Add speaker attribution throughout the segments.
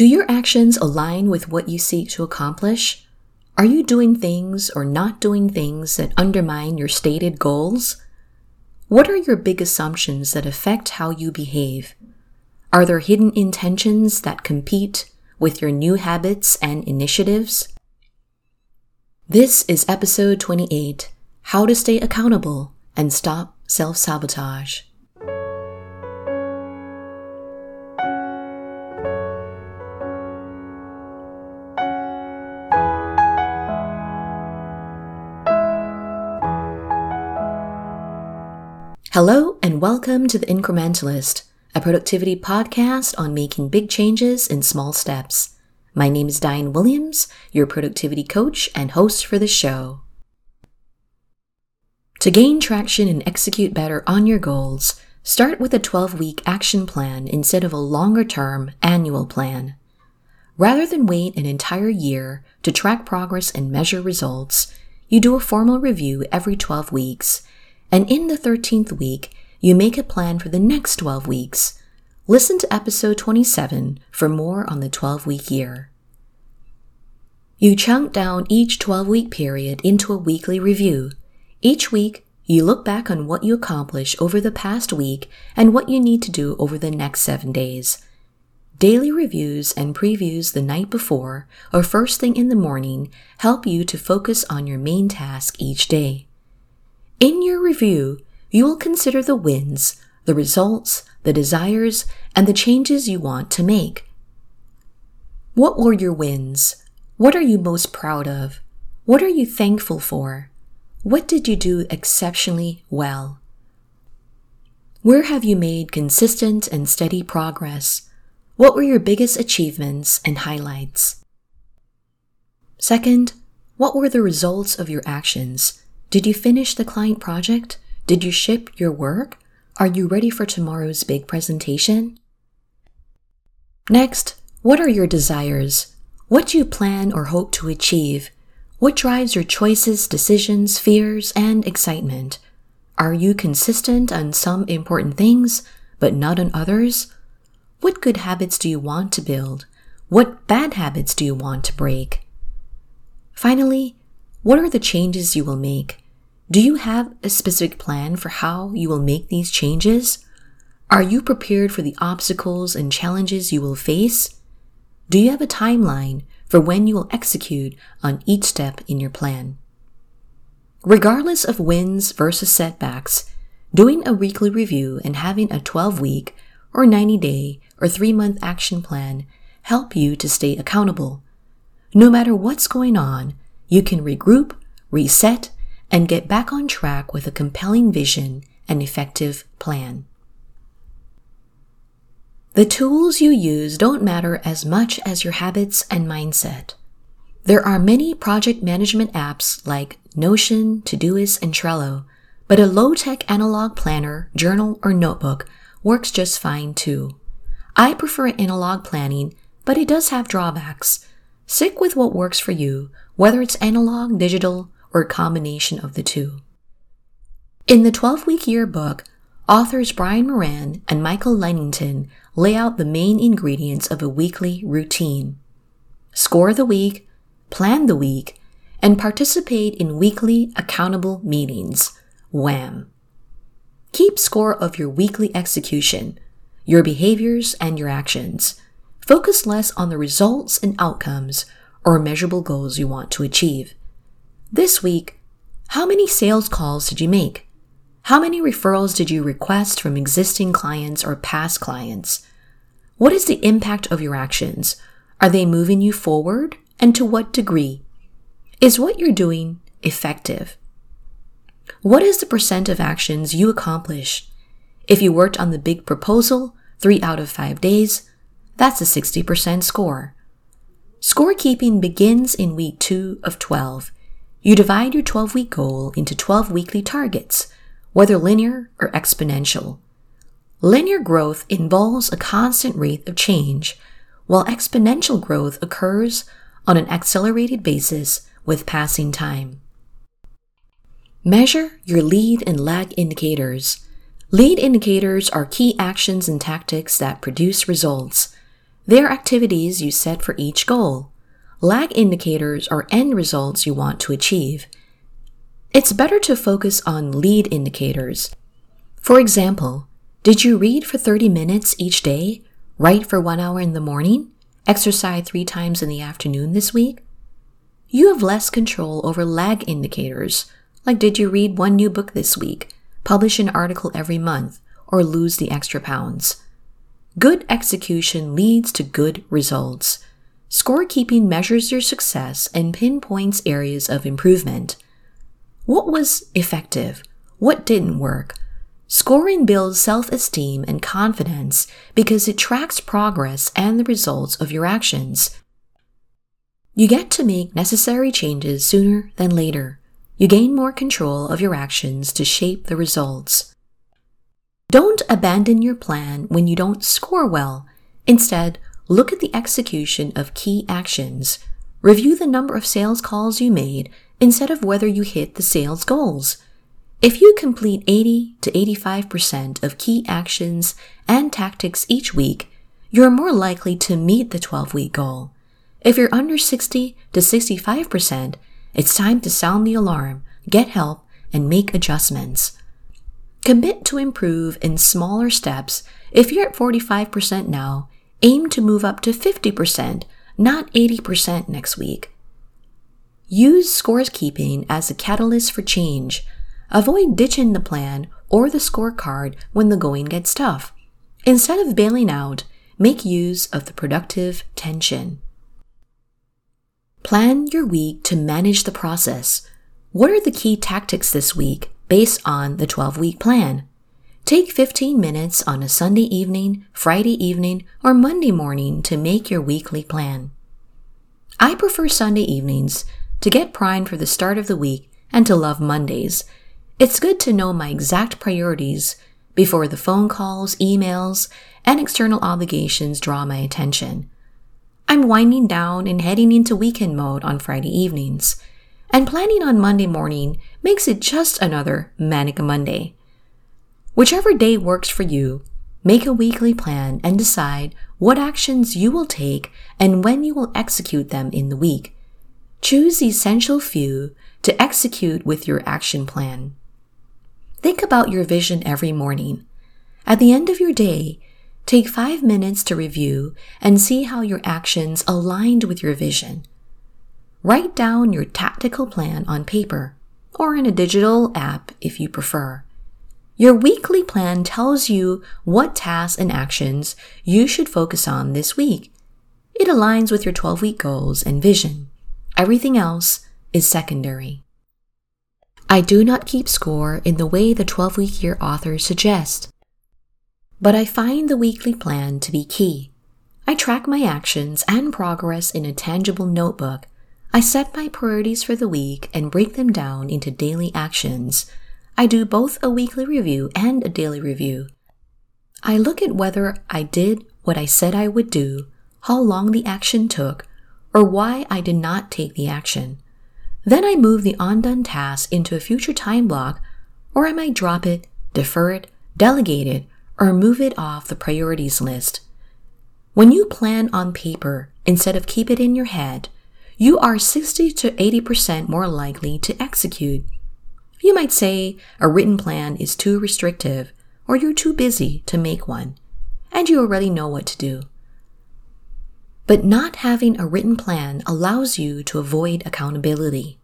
Speaker 1: Do your actions align with what you seek to accomplish? Are you doing things or not doing things that undermine your stated goals? What are your big assumptions that affect how you behave? Are there hidden intentions that compete with your new habits and initiatives? This is episode 28 How to Stay Accountable and Stop Self Sabotage. Hello, and welcome to The Incrementalist, a productivity podcast on making big changes in small steps. My name is Diane Williams, your productivity coach and host for the show. To gain traction and execute better on your goals, start with a 12 week action plan instead of a longer term annual plan. Rather than wait an entire year to track progress and measure results, you do a formal review every 12 weeks and in the 13th week, you make a plan for the next 12 weeks. Listen to episode 27 for more on the 12 week year. You chunk down each 12 week period into a weekly review. Each week, you look back on what you accomplished over the past week and what you need to do over the next seven days. Daily reviews and previews the night before or first thing in the morning help you to focus on your main task each day. In your review, you will consider the wins, the results, the desires, and the changes you want to make. What were your wins? What are you most proud of? What are you thankful for? What did you do exceptionally well? Where have you made consistent and steady progress? What were your biggest achievements and highlights? Second, what were the results of your actions? Did you finish the client project? Did you ship your work? Are you ready for tomorrow's big presentation? Next, what are your desires? What do you plan or hope to achieve? What drives your choices, decisions, fears, and excitement? Are you consistent on some important things, but not on others? What good habits do you want to build? What bad habits do you want to break? Finally, what are the changes you will make? Do you have a specific plan for how you will make these changes? Are you prepared for the obstacles and challenges you will face? Do you have a timeline for when you will execute on each step in your plan? Regardless of wins versus setbacks, doing a weekly review and having a 12 week or 90 day or 3 month action plan help you to stay accountable. No matter what's going on, you can regroup, reset, and get back on track with a compelling vision and effective plan. The tools you use don't matter as much as your habits and mindset. There are many project management apps like Notion, Todoist, and Trello, but a low-tech analog planner, journal, or notebook works just fine too. I prefer analog planning, but it does have drawbacks. Stick with what works for you, whether it's analog, digital, or combination of the two. In the 12 week yearbook, authors Brian Moran and Michael Lennington lay out the main ingredients of a weekly routine. Score the week, plan the week, and participate in weekly accountable meetings. WAM! Keep score of your weekly execution, your behaviors, and your actions. Focus less on the results and outcomes or measurable goals you want to achieve. This week, how many sales calls did you make? How many referrals did you request from existing clients or past clients? What is the impact of your actions? Are they moving you forward? And to what degree? Is what you're doing effective? What is the percent of actions you accomplish? If you worked on the big proposal three out of five days, that's a 60% score. Scorekeeping begins in week two of 12 you divide your 12 week goal into 12 weekly targets, whether linear or exponential. Linear growth involves a constant rate of change, while exponential growth occurs on an accelerated basis with passing time. Measure your lead and lag indicators. Lead indicators are key actions and tactics that produce results. They are activities you set for each goal. Lag indicators are end results you want to achieve. It's better to focus on lead indicators. For example, did you read for 30 minutes each day, write for one hour in the morning, exercise three times in the afternoon this week? You have less control over lag indicators, like did you read one new book this week, publish an article every month, or lose the extra pounds. Good execution leads to good results. Scorekeeping measures your success and pinpoints areas of improvement. What was effective? What didn't work? Scoring builds self esteem and confidence because it tracks progress and the results of your actions. You get to make necessary changes sooner than later. You gain more control of your actions to shape the results. Don't abandon your plan when you don't score well. Instead, look at the execution of key actions. Review the number of sales calls you made instead of whether you hit the sales goals. If you complete 80 to 85% of key actions and tactics each week, you're more likely to meet the 12 week goal. If you're under 60 to 65%, it's time to sound the alarm, get help, and make adjustments. Commit to improve in smaller steps. If you're at 45% now, aim to move up to 50%, not 80% next week. Use scores keeping as a catalyst for change. Avoid ditching the plan or the scorecard when the going gets tough. Instead of bailing out, make use of the productive tension. Plan your week to manage the process. What are the key tactics this week based on the 12 week plan. Take 15 minutes on a Sunday evening, Friday evening, or Monday morning to make your weekly plan. I prefer Sunday evenings to get primed for the start of the week and to love Mondays. It's good to know my exact priorities before the phone calls, emails, and external obligations draw my attention. I'm winding down and heading into weekend mode on Friday evenings and planning on Monday morning makes it just another manic Monday. Whichever day works for you, make a weekly plan and decide what actions you will take and when you will execute them in the week. Choose the essential few to execute with your action plan. Think about your vision every morning. At the end of your day, take five minutes to review and see how your actions aligned with your vision. Write down your tactical plan on paper or in a digital app if you prefer. Your weekly plan tells you what tasks and actions you should focus on this week. It aligns with your 12 week goals and vision. Everything else is secondary. I do not keep score in the way the 12 week year authors suggest, but I find the weekly plan to be key. I track my actions and progress in a tangible notebook I set my priorities for the week and break them down into daily actions. I do both a weekly review and a daily review. I look at whether I did what I said I would do, how long the action took, or why I did not take the action. Then I move the undone task into a future time block, or I might drop it, defer it, delegate it, or move it off the priorities list. When you plan on paper instead of keep it in your head, you are 60 to 80% more likely to execute. You might say a written plan is too restrictive or you're too busy to make one, and you already know what to do. But not having a written plan allows you to avoid accountability.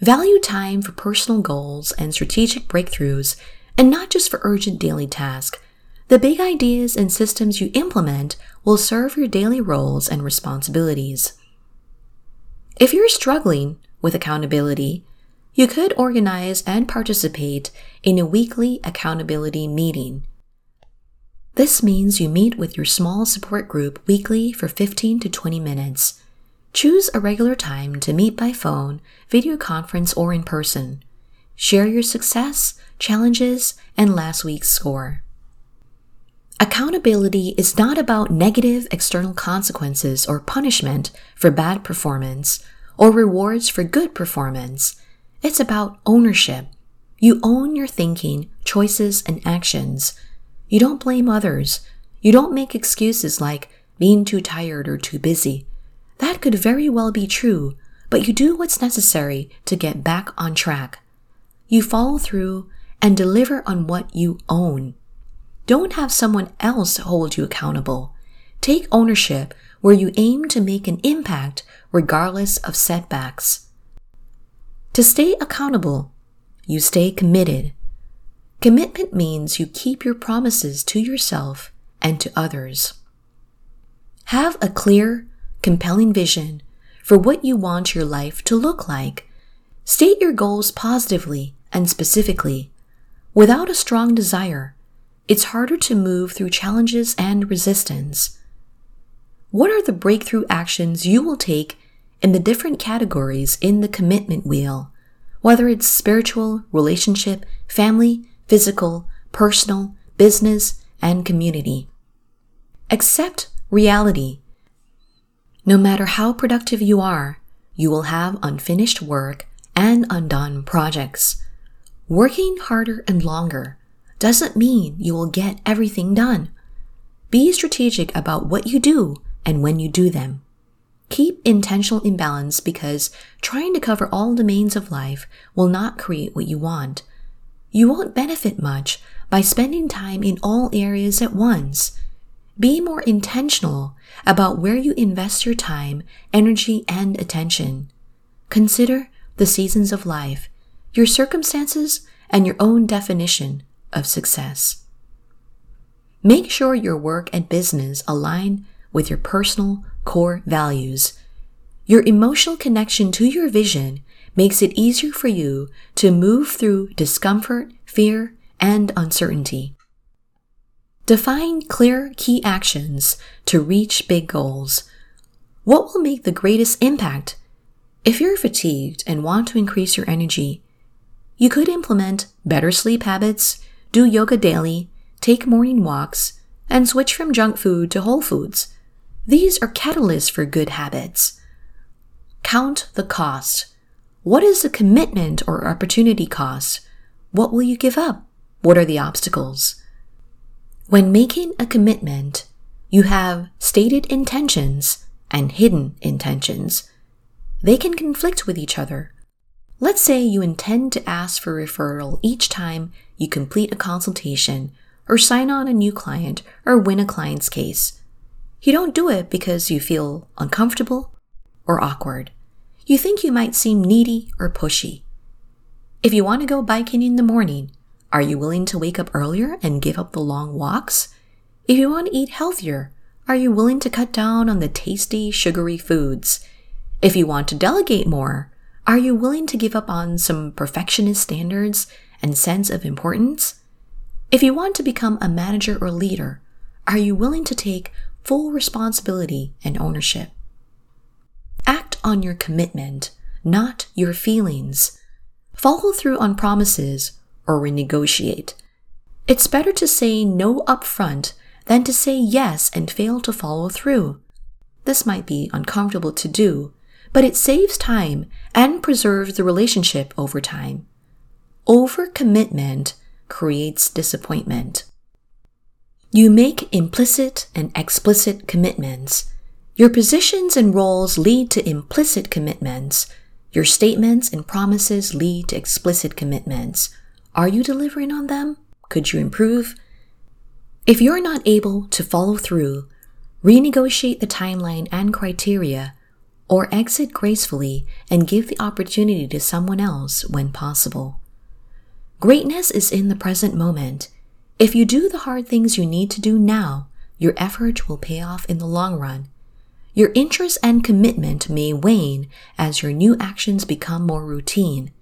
Speaker 1: Value time for personal goals and strategic breakthroughs, and not just for urgent daily tasks. The big ideas and systems you implement will serve your daily roles and responsibilities. If you're struggling with accountability, you could organize and participate in a weekly accountability meeting. This means you meet with your small support group weekly for 15 to 20 minutes. Choose a regular time to meet by phone, video conference, or in person. Share your success, challenges, and last week's score. Accountability is not about negative external consequences or punishment for bad performance or rewards for good performance. It's about ownership. You own your thinking, choices, and actions. You don't blame others. You don't make excuses like, being too tired or too busy. That could very well be true, but you do what's necessary to get back on track. You follow through and deliver on what you own. Don't have someone else hold you accountable. Take ownership where you aim to make an impact regardless of setbacks. To stay accountable, you stay committed. Commitment means you keep your promises to yourself and to others. Have a clear, compelling vision for what you want your life to look like. State your goals positively and specifically. Without a strong desire, it's harder to move through challenges and resistance. What are the breakthrough actions you will take in the different categories in the commitment wheel, whether it's spiritual, relationship, family, physical, personal, business, and community? Accept reality. No matter how productive you are, you will have unfinished work and undone projects. Working harder and longer doesn't mean you will get everything done. Be strategic about what you do and when you do them. Keep intentional imbalance because trying to cover all domains of life will not create what you want. You won't benefit much by spending time in all areas at once. Be more intentional about where you invest your time, energy, and attention. Consider the seasons of life your circumstances, and your own definition of success. Make sure your work and business align with your personal core values. Your emotional connection to your vision makes it easier for you to move through discomfort, fear, and uncertainty. Define clear key actions to reach big goals. What will make the greatest impact? If you're fatigued and want to increase your energy, you could implement better sleep habits, do yoga daily, take morning walks, and switch from junk food to whole foods. These are catalysts for good habits. Count the cost. What is the commitment or opportunity cost? What will you give up? What are the obstacles? When making a commitment, you have stated intentions and hidden intentions. They can conflict with each other. Let's say you intend to ask for referral each time you complete a consultation or sign on a new client or win a client's case. You don't do it because you feel uncomfortable or awkward. You think you might seem needy or pushy. If you want to go biking in the morning, are you willing to wake up earlier and give up the long walks? If you want to eat healthier, are you willing to cut down on the tasty, sugary foods? If you want to delegate more, are you willing to give up on some perfectionist standards and sense of importance? If you want to become a manager or leader, are you willing to take full responsibility and ownership? Act on your commitment, not your feelings. Follow through on promises or renegotiate. It's better to say no upfront than to say yes and fail to follow through. This might be uncomfortable to do, but it saves time and preserves the relationship over time. Overcommitment creates disappointment. You make implicit and explicit commitments. Your positions and roles lead to implicit commitments. Your statements and promises lead to explicit commitments. Are you delivering on them? Could you improve? If you're not able to follow through, renegotiate the timeline and criteria or exit gracefully and give the opportunity to someone else when possible. Greatness is in the present moment. If you do the hard things you need to do now, your effort will pay off in the long run. Your interest and commitment may wane as your new actions become more routine.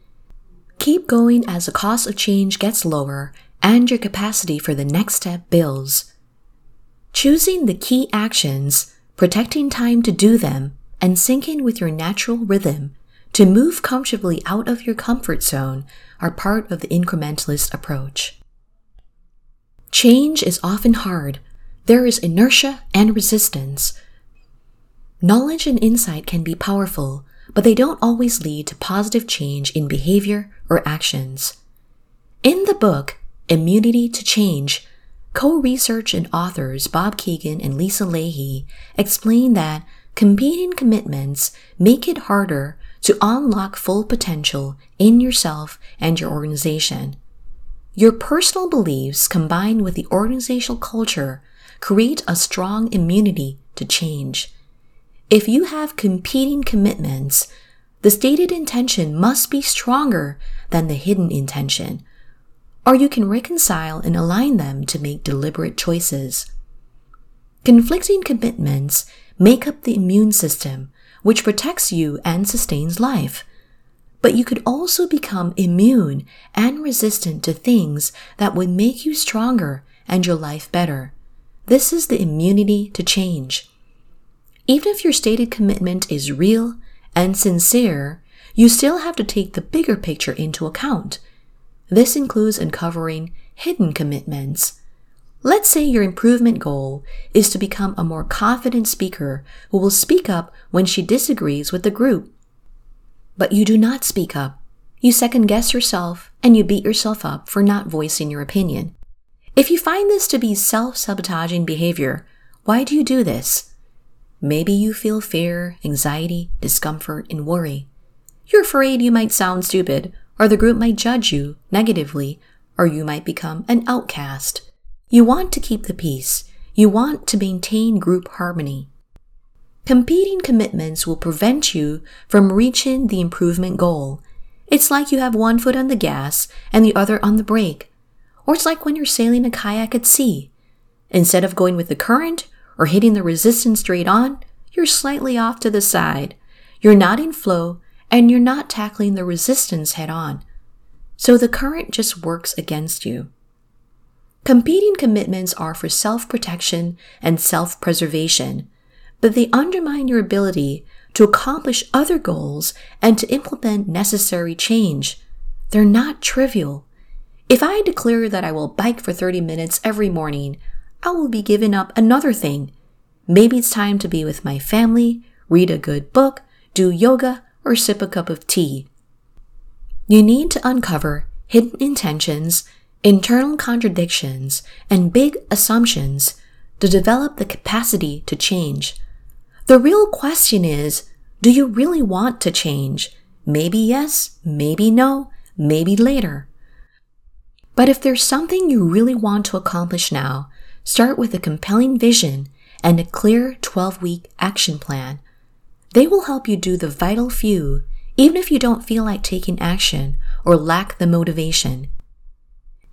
Speaker 1: Keep going as the cost of change gets lower and your capacity for the next step builds. Choosing the key actions, protecting time to do them, and syncing with your natural rhythm to move comfortably out of your comfort zone are part of the incrementalist approach. Change is often hard. There is inertia and resistance. Knowledge and insight can be powerful, but they don't always lead to positive change in behavior or actions. In the book, Immunity to Change, Co research and authors Bob Kegan and Lisa Lahey explain that competing commitments make it harder to unlock full potential in yourself and your organization. Your personal beliefs combined with the organizational culture create a strong immunity to change. If you have competing commitments, the stated intention must be stronger than the hidden intention, or you can reconcile and align them to make deliberate choices. Conflicting commitments make up the immune system, which protects you and sustains life. But you could also become immune and resistant to things that would make you stronger and your life better. This is the immunity to change. Even if your stated commitment is real and sincere, you still have to take the bigger picture into account. This includes uncovering hidden commitments. Let's say your improvement goal is to become a more confident speaker who will speak up when she disagrees with the group. But you do not speak up. You second guess yourself and you beat yourself up for not voicing your opinion. If you find this to be self sabotaging behavior, why do you do this? Maybe you feel fear, anxiety, discomfort, and worry. You're afraid you might sound stupid, or the group might judge you negatively, or you might become an outcast. You want to keep the peace. You want to maintain group harmony. Competing commitments will prevent you from reaching the improvement goal. It's like you have one foot on the gas and the other on the brake. Or it's like when you're sailing a kayak at sea. Instead of going with the current or hitting the resistance straight on, you're slightly off to the side. You're not in flow and you're not tackling the resistance head on. So the current just works against you. Competing commitments are for self protection and self preservation, but they undermine your ability to accomplish other goals and to implement necessary change. They're not trivial. If I declare that I will bike for 30 minutes every morning, I will be giving up another thing. Maybe it's time to be with my family, read a good book, do yoga, or sip a cup of tea. You need to uncover hidden intentions internal contradictions, and big assumptions to develop the capacity to change. The real question is, do you really want to change? Maybe yes, maybe no, maybe later. But if there's something you really want to accomplish now, start with a compelling vision and a clear 12 week action plan. They will help you do the vital few, even if you don't feel like taking action or lack the motivation.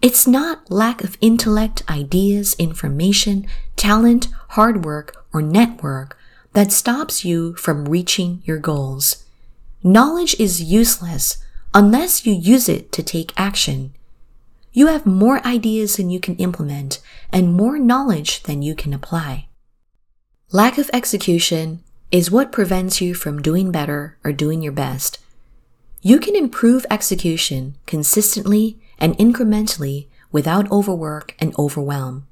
Speaker 1: It's not lack of intellect, ideas, information, talent, hard work, or network that stops you from reaching your goals. Knowledge is useless unless you use it to take action. You have more ideas than you can implement and more knowledge than you can apply. Lack of execution is what prevents you from doing better or doing your best. You can improve execution consistently and incrementally without overwork and overwhelm.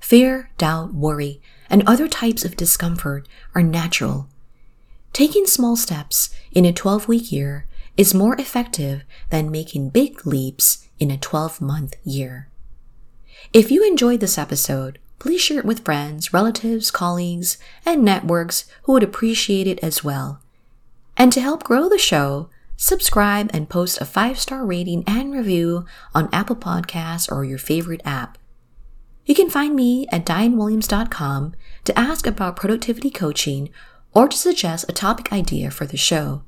Speaker 1: Fear, doubt, worry, and other types of discomfort are natural. Taking small steps in a 12 week year is more effective than making big leaps in a 12 month year. If you enjoyed this episode, please share it with friends, relatives, colleagues, and networks who would appreciate it as well. And to help grow the show, subscribe, and post a five star rating and review on Apple Podcasts or your favorite app. You can find me at dianewilliams.com to ask about productivity coaching or to suggest a topic idea for the show.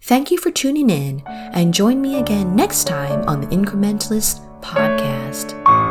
Speaker 1: Thank you for tuning in and join me again next time on the Incrementalist Podcast.